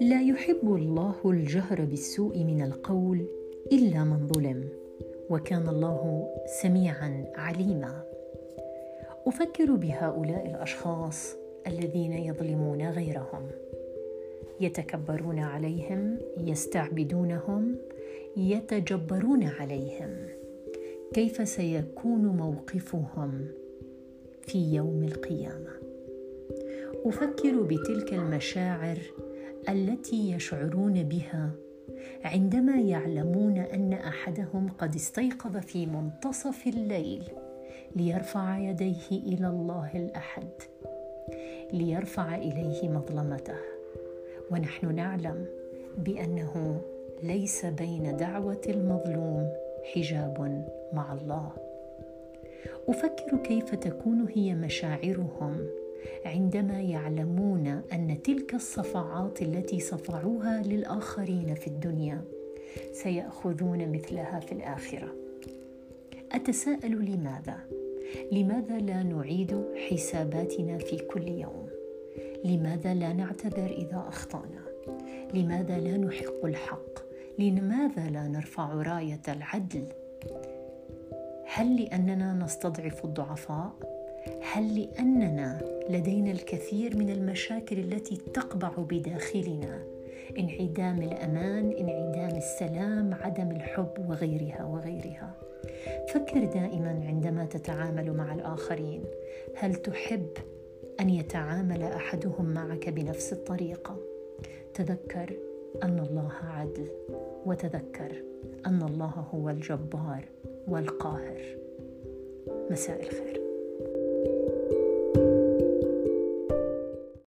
لا يحب الله الجهر بالسوء من القول إلا من ظلم وكان الله سميعا عليما. أفكر بهؤلاء الأشخاص الذين يظلمون غيرهم يتكبرون عليهم يستعبدونهم يتجبرون عليهم. كيف سيكون موقفهم؟ في يوم القيامة. أفكر بتلك المشاعر التي يشعرون بها عندما يعلمون أن أحدهم قد استيقظ في منتصف الليل ليرفع يديه إلى الله الأحد ليرفع إليه مظلمته. ونحن نعلم بأنه ليس بين دعوة المظلوم حجاب مع الله. أفكر كيف تكون هي مشاعرهم. عندما يعلمون أن تلك الصفعات التي صفعوها للآخرين في الدنيا سيأخذون مثلها في الآخرة. أتساءل لماذا؟ لماذا لا نعيد حساباتنا في كل يوم؟ لماذا لا نعتذر إذا أخطأنا؟ لماذا لا نحق الحق؟ لماذا لا نرفع راية العدل؟ هل لأننا نستضعف الضعفاء؟ هل لأننا لدينا الكثير من المشاكل التي تقبع بداخلنا؟ انعدام الأمان انعدام السلام عدم الحب وغيرها وغيرها. فكر دائما عندما تتعامل مع الآخرين. هل تحب أن يتعامل أحدهم معك بنفس الطريقة؟ تذكر أن الله عدل وتذكر أن الله هو الجبار. والقاهر. مساء الخير.